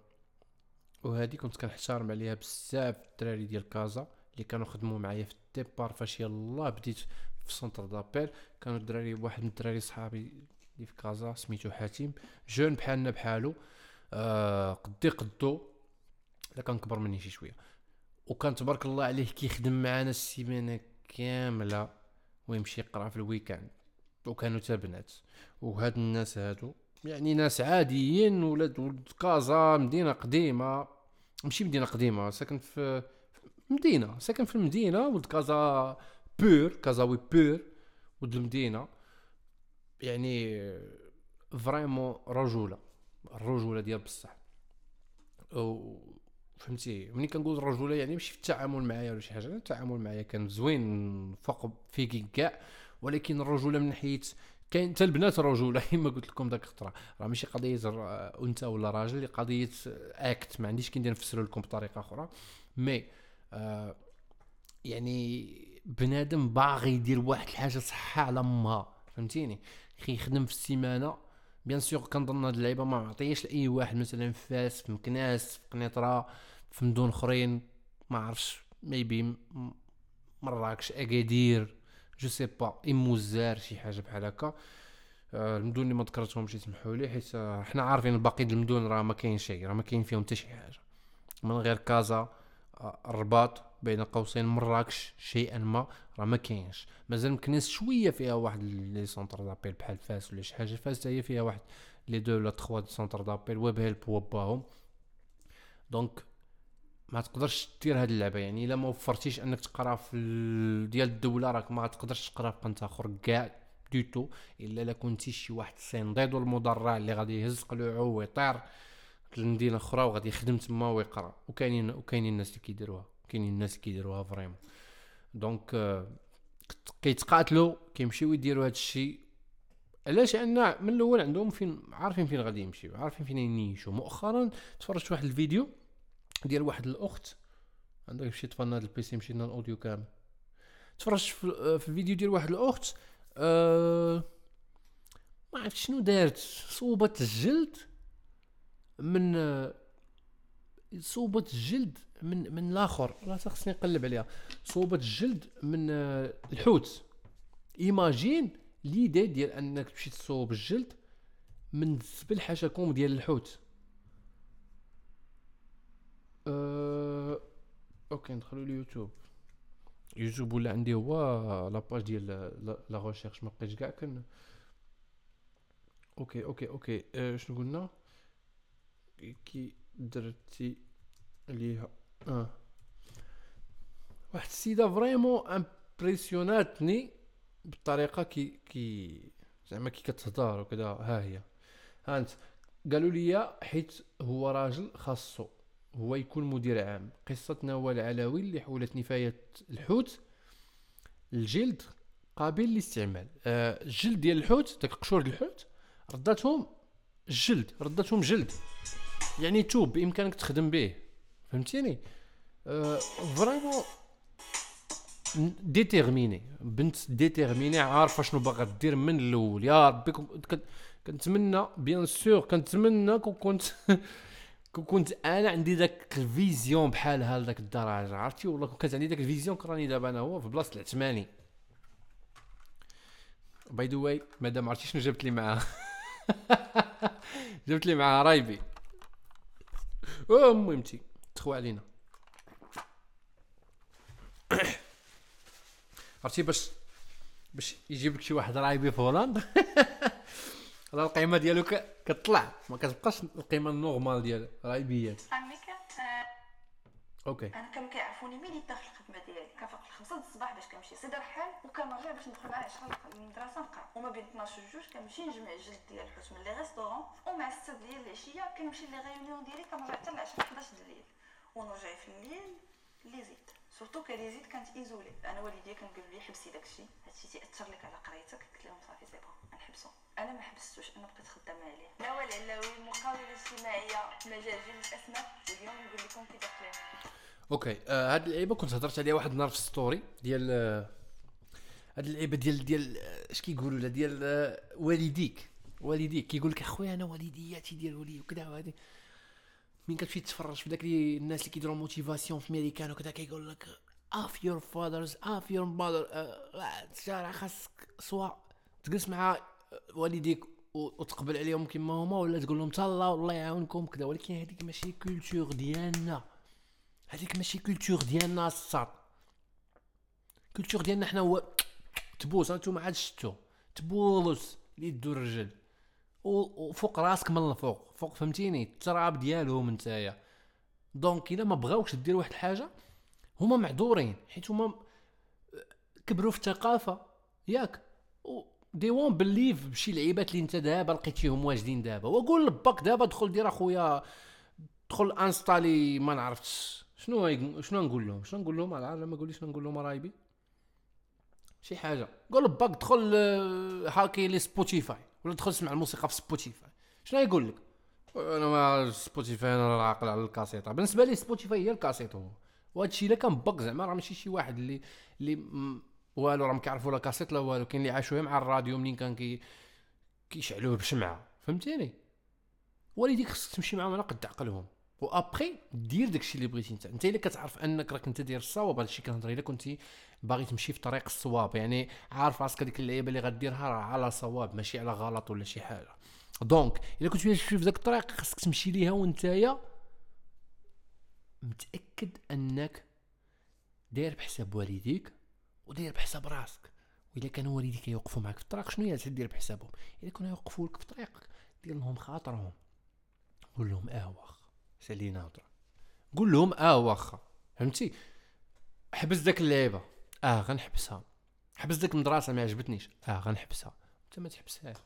وهذه كنت كنحترم عليها بزاف الدراري ديال كازا اللي كانوا خدموا معايا في début فاش يلاه بديت في centre d'appel. كانوا الدراري واحد من الدراري صحابي اللي في كازا سميتو حاتم جون بحالنا بحالو. آه قدي قدو لا كان كبر مني شي شوية. وكان تبارك الله عليه كيخدم معانا السيمانة كاملة ويمشي يقرأ في ال weekend. وكانوا تا بنات. وهاد الناس هادو يعني ناس عاديين ولاد ولد كازا مدينة قديمة. ماشي مدينة قديمة ساكن في مدينة. ساكن في المدينة ولد كازا pur كازاوي pur ولد المدينة. يعني vraiment رجولة الرجولة ديال بصح. فهمتي ملي كنقول الرجوله يعني ماشي في التعامل معايا ولا شي حاجة. التعامل معايا كان زوين فوق فيك كاع. ولكن الرجولة من ناحيه كاين حتى البنات رجوله. كما قلت لكم داك الخطرة. راه ماشي قضية أنثى ولا راجل اللي قضية اكت ما عنديش كي ندير نفسر لكم بطريقة أخرى. mais آه يعني بنادم باغي يدير واحد الحاجة صحة على أمها. فهمتيني؟ كيخدم في السيمانة. bien sûr كنظن هاد اللعيبة ما معطياش لأي واحد. مثلا في فاس في مكناس في قنيطرة في مدن أخرين. ما عرفش maybe مراكش أكادير. je sais pas اموزار شي حاجة بحال هكا. آه، المدن اللي ما ذكرتهمش يسمحوا لي حيت آه، حنا عارفين الباقي د المدن راه ما كاين شيء راه ما كاين فيهم حتى شي حاجة. من غير كازا آه، الرباط بين قوسين مراكش شيئا ما راه ما كاينش. مازال مكناس شوية فيها واحد لي سونتر دابيل بحال فاس ولا شي حاجة. فاس هي فيها واحد لي دو ولا تخوا سونتر دابيل ويب هيلب وباهم. دونك ما تقدرش دير هاد اللعبة. يعني إلا ما وفرتيش أنك تقرا في ال... ديال الدولة راك ما تقدرش تقرا في قنت آخر كاع ديتو إلا لا كنتي شي واحد سينضيدو المدرع اللي غادي يهز قلوعو ويطير لمدينه أخرى وغادي يخدم تما ويقرأ. وكاينين وكاينين الناس اللي كيديروها. كاينين الناس اللي كيديروها فريمون. دونك آه، كيتقاتلوا كيمشيو يديروا هاد الشيء علاش؟ ان من الأول عندهم فين عارفين فين غادي يمشيو عارفين فين ينيشوا. مؤخرا تفرجت واحد الفيديو ديال واحد الأخت. عندك مشي طفلنا هاد البيسي مشينا الأوديو كامل. تفرجت في, آه، في الفيديو ديال واحد الأخت أه ما عرفت شنو دارت. صوبت الجلد من آه، صوبت الجلد من من الآخر. لا خصني نقلب عليها. صوبت الجلد من آه، الحوت. ايماجين ليدي ديال أنك تمشي تصوب الجلد من الزبل حاشاكم ديال الحوت. okay ندخلوا اليوتيوب. يوتيوب ولا عندي هو la page ديال la- recherche ما بقيتش كاع كن. okay okay okay. أه شنو قلنا؟ كي درتي ليها. أه. واحد السيدة vraiment impressionnات ني بالطريقة كي كي زعما كي كتهضر وكذا ها هي. ها أنت. قالوا لي حيت هو راجل خاصو. هو يكون مدير عام. قصة نوال العلوي اللي حولت نفاية الحوت الجلد قابل للاستعمال. آه الجلد ديال الحوت داك قشور الحوت رداتهم الجلد رداتهم جلد. يعني توب بإمكانك تخدم به. فهمتيني؟ آه vraiment déterminée. بنت déterminée عارفة شنو باغا دير من الأول. يا ربي كن- كن- كنتمنى بيان سور كنتمنى كون كنت كنت أنا عندي داك الفيزيون بحالها لذاك الدرجه عرفتي؟ والله كون كانت عندي داك الفيزيون كون راني دابا أنا هو في بلاصة العثماني. باي ذا واي مادام عرفتي شنو جبت لي معاها؟ جبت لي معاها رايبي. أوه، المهمتي تخوى علينا. عرفتي باش باش يجيب لك شي واحد رايبي في هولندا؟ راه القيمة ديالو كتطلع ما كتبقاش القيمة ال normale ديال رايبيات عمك آه، okay. أنا كانوا كيعرفوني ملي داخل الخدمة ديالي. كنفيق في الخمسة د الصباح باش كنمشي. سيدي رحال وكنرجع باش ندخل مع العشرة للمدرسه نقرأ. وما بين 12 و 2 كنمشي نجمع الجلد ديال الحوت من les restaurants ومع 6 ديال العشية كنمشي les réunions ديالي كنرجع حتى العشرة 11 د الليل. ونرجع في الليل لي زيت. سورتو كان لي زيت كانت ايزولي أنا والديا كنقول لي حبسي داكشي. هادشي تيأثر لك على قرايتك قلت لهم صافي سي بون غنحبسو أنا ما حبستوش أنا بقيت خدامة عليه. نوال العلاوي المقاوله الاجتماعية مجال جيل الاسماء واليوم نقول لكم كي داخلين أوكي آه هاد اللعيبه كنت هضرت عليها واحد النهار في ستوري ديال آه هاد اللعيبه ديال ديال آه، اش كيقولوا لا ديال آه والديك. والديك كيقول لك أخويا أنا والدياتي ديال ولي وكذا وهادي مين كتمشي تتفرج في داك الناس اللي كيديروا motivation في ميريكان وكذا كيقول لك if your fathers if your mother راه خاصك soit. تجلس مع والديك وتقبل عليهم كما هما ولا تقول لهم تهلا والله يعاونكم. كذا ولكن هذيك ماشي culture ديالنا. هذيك ماشي culture ديالنا الساط. culture ديالنا حنا هو تبوس انتوما عاد شتو. تبوس. اليد الرجل. وفوق راسك من الفوق. فوق فهمتيني؟ التراب ديالهم نتايا. donc إلا ما بغاوكش دير واحد الحاجة هما معذورين. حيت هما كبروا في الثقافة. ياك. they won't believe بشي لعيبات اللي انت دابا لقيتيهم واجدين دابا. وقول لباك دابا دخل دير أخويا دخل installer ما نعرفتش. شنو شنو نقول لهم؟ شنو نقول لهم على ما قولي شنو نقول لهم رايبي. شي حاجة. قول باك دخل آه، هاكي لي Spotify. ولا دخل اسمع الموسيقى في Spotify شنو يقول لك؟ أنا ما Spotify أنا راه عاقل على الكاسيطه بالنسبة لي Spotify هي الكاسيط هو. وهذا الشيء إلا كان باك زعما راه ماشي شي واحد اللي اللي والو راهم كيعرفوا لا كاسيط لا والو كاين اللي عاشوها مع الراديو منين كان كي كيشعلوه بشمعة. فهمتيني؟ والديك خصك تمشي معاهم على قد عقلهم وابخي دير داكشي اللي بغيتي انت انت إلا كتعرف أنك راك انت داير الصواب هادشي كنهضر إلا كنتي باغي تمشي في طريق الصواب يعني عارف راسك هذيك اللعيبة اللي غديرها راه على صواب ماشي على غلط ولا شي حاجة. donc إلا كنت تمشي في ذاك الطريق خصك تمشي ليها وأنتايا متأكد أنك داير بحساب والديك وداير بحساب راسك. واذا كانوا والديك يوقفوا معك في الطريق شنو هي تدير بحسابهم؟ اذا كانوا يوقفوا لك في طريقك دير لهم خاطرهم قول لهم آه واخا. سالينا هضره قول لهم آه واخا. فهمتي؟ حبس داك اللعيبة. آه غنحبسها. حبس داك المدرسة ما عجبتنيش. آه غنحبسها. أنت ما تحبسهاش.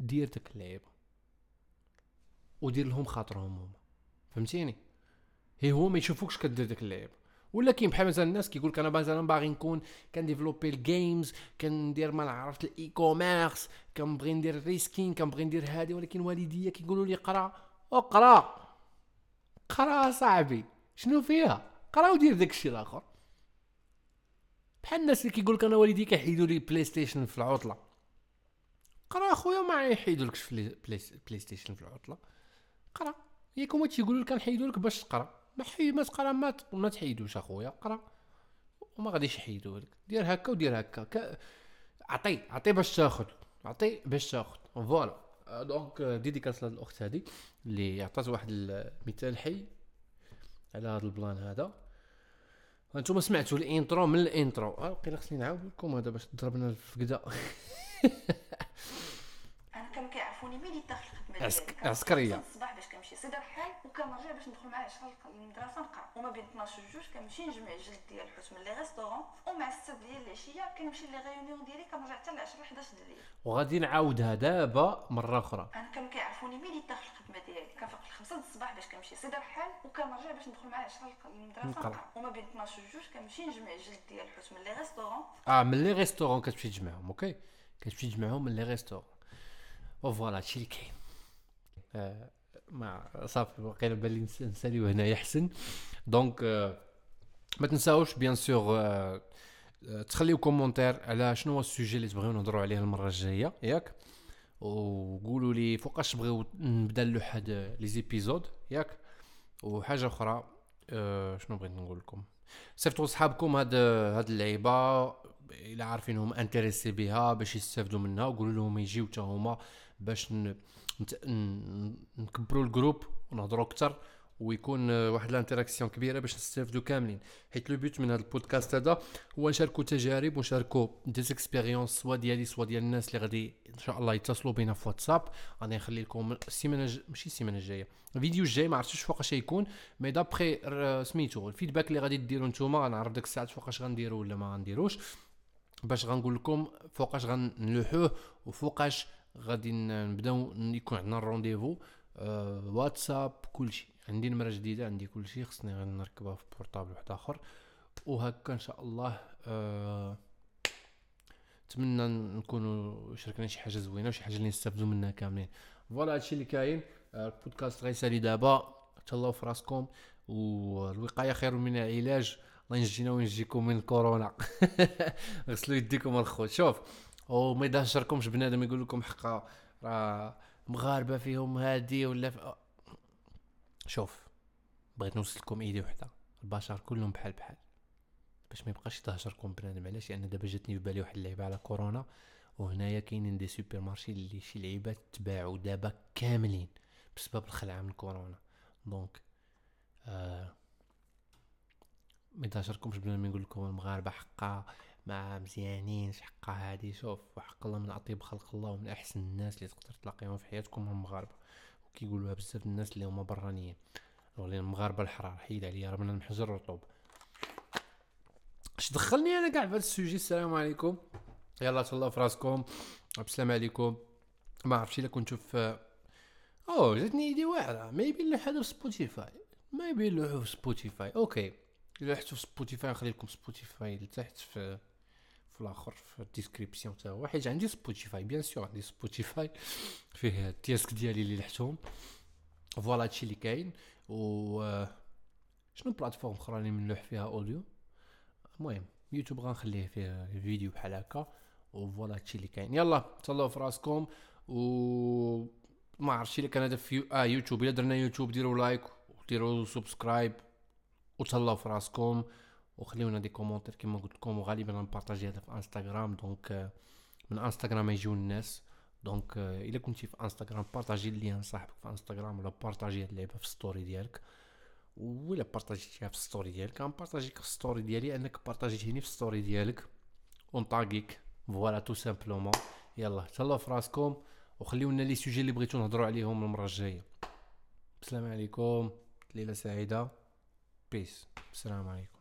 دير داك اللعيبة. ودير لهم خاطرهم هما. فهمتيني؟ هي هو ما يشوفوكش كدير داك اللعيبة. ولا كاين بحال مثلا الناس كيقول لك أنا مثلا باغي نكون كن développer ال games كندير ما عرفت ال e-commerce كنبغي ندير ال reskin كنبغي ندير هادي ولكن والديا كيقولوا لي قرا اقرأ. قرأ صاحبي. شنو فيها؟ قرأ ودير داك الشيء الآخر. بحال الناس اللي كيقول لك أنا والدي كيحيدوا لي PlayStation في العطلة. قرأ أخويا ما يحيدولكش في لي- Play, Station في العطلة. قرأ. ياك هما تيقولوا لك نحيدوا لك باش تقرأ. ما حي ما تقرأ ما ما تحيدوش أخويا. قرأ. وما غاديش يحيدوا لك. دير هكا ودير هكا. عطي عطي باش تاخذ عطي باش تاخذ voilà. donc dédicace لهاد الأخت هادي اللي عطات واحد المثال حي على هذا ال plan هذا. أنتم سمعتوا ال intro من ال intro. آه وقيلا خصني نعاود لكم هذا باش تضربنا الفقدة. أنا كانوا كيعرفوني؟ ملي داخل الخدمة عسك- كنمشي. سيدي رحال وكنرجع باش ندخل مع العشرة للمدرسه نقرأ. وما بين 12 و 2 كنمشي نجمع الجلد ديال الحوت من les restaurants ومع 6 ديال العشية كنمشي les réunions ديالي كنرجع حتى العشرة 11 د الليل وغادي نعاودها دابا مرة أخرى. أنا كانوا كيعرفوني ملي داخل الخدمة ديالي. كنفيق في الخمسة د الصباح باش كنمشي. كنمشي سيدي رحال وكنرجع باش ندخل معاه 10 للمدرسه نقرأ. وما بين 12 و 2 كنمشي نجمع الجلد ديال الحوت من les restaurants. آه من les restaurants كتمشي تجمعهم OK؟ كتمشي تجمعهم من les restaurants. و voilà هادشي اللي كاين. ما صافي وقيلا بان لي نس- نساليو هنايا احسن donc آه ما تنساوش bien sûr آه آه، تخليو commentaire على شنو هو ال sujet اللي تبغيو نهضروا عليه المرة الجاية. ياك؟ وقولوا لي فوقاش تبغيو نبدا هاد les épisodes. ياك؟ وحاجة أخرى شنو بغيت نقول لكم؟ صيفطوا لصحابكم هاد هاد اللعيبة. الا عارفينهم intéressés بها باش يستافدوا منها. وقولوا لهم يجيو حتى هما باش. نكبروا ال groupe ونهضروا أكثر ويكون واحد ال interaction كبيرة باش نستافدوا كاملين. حيت le but من هذا البودكاست هذا هو نشاركوا تجارب ونشاركوا des expériences soit ديالي soit ديال الناس اللي غادي إن شاء الله يتصلوا بينا في واتساب. غادي نخلي لكم السيمانة الج... ماشي السيمانة الجاية الفيديو الجاي ما عرفتش فوقاش يكون. mais d'après سميتو ال feedback اللي غادي ديروا نتوما غنعرف ديك الساعات فوقاش غنديروا ولا ما غنديروش. باش غنقول لكم فوقاش غنلوحوه وفوقاش غادي نبداو يكون عندنا ال rendez-vous آه واتساب كلشي. عندي نمرة جديدة عندي كلشي خصني غير نركبها في portable واحد آخر. وهكا إن شاء الله آه نتمنى نكونوا شاركنا شي حاجة زوينة وشي حاجة اللي نستافدوا منها كاملين. فوالا هادشي اللي كاين آه، البودكاست غيسالي دابا. تهلاو في راسكم والوقاية خير من العلاج الله ينجينا وينجيكم من كورونا غسلوا يديكم الخوت. شوف وما يدهشركمش بنادم يقول لكم حقا راه مغاربة فيهم هادي ولا في... شوف بغيت نوصل لكم إيدي وحدة. البشر كلهم بحال بحال. باش ما يبقاش يتهجركم بنادم. علاش؟ لأن دابا جاتني في بالي واحد اللعيبة على كورونا وهنايا كاينين des supermarchés اللي شي لعيبات تباعوا دابا كاملين بسبب الخلعة من كورونا. donc آه ما يتهجركمش بنادم يقول لكم المغاربة حقا ما مزيانينش حقا هادي شوف وحق الله من اطيب خلق الله ومن أحسن الناس اللي تقدر تلاقيهم في حياتكم هم المغاربه وكيقولوها بزاف الناس اللي هما برانيين. ولا المغاربة الحرار حيد عليا راه بنادم حجر رطوب اش دخلني أنا كاع في هذا ال sujet؟ السلام عليكم. يلا تهلاو في راسكم السلام عليكم. ما عرفتش إلا كنتو في أوه جاتني إيدي واعرة. ما يبين له حدا في سبوتيفاي ما يبين له في سبوتيفاي okay. الا رحتو في سبوتيفاي نخلي لكم سبوتيفاي لتحت في في الآخر في ال description تا هو حيت عندي سبوتيفاي bien sûr عندي سبوتيفاي فيه التياسك ديالي اللي لحتهم. voilà هادشي اللي كاين و آه، شنو plateforme أخرى اللي منلوح فيها audio المهم يوتيوب غنخليه فيه فيديو بحال هكا. و voilà هادشي اللي كاين يلا تهلاو في راسكم. و ما عرفتش إلا كان هذا في. آه يوتيوب. إلا درنا يوتيوب ديروا like وديروا subscribe وتهلاو في راسكم وخليونا des commentaires كما قلت لكم وغالبا غن partager هذا في انستغرام donc آه، من انستغرام يجيو الناس. donc آه، إلا كنتي في انستغرام بارطاجي اللين صاحبك في انستغرام ولا بارطاجي هاد اللعبة في story ديالك. ولا بارطاجيتيها في story ديالك غنبارطاجيك في story ديالي أنك بارطاجيتيني في story ديالك. ونطاقيك voilà tout simplement يلا تهلاو في راسكم وخليونا les sujets اللي بغيتو نهضروا عليهم المرة الجاية. السلام عليكم ليله سعيدة. peace السلام عليكم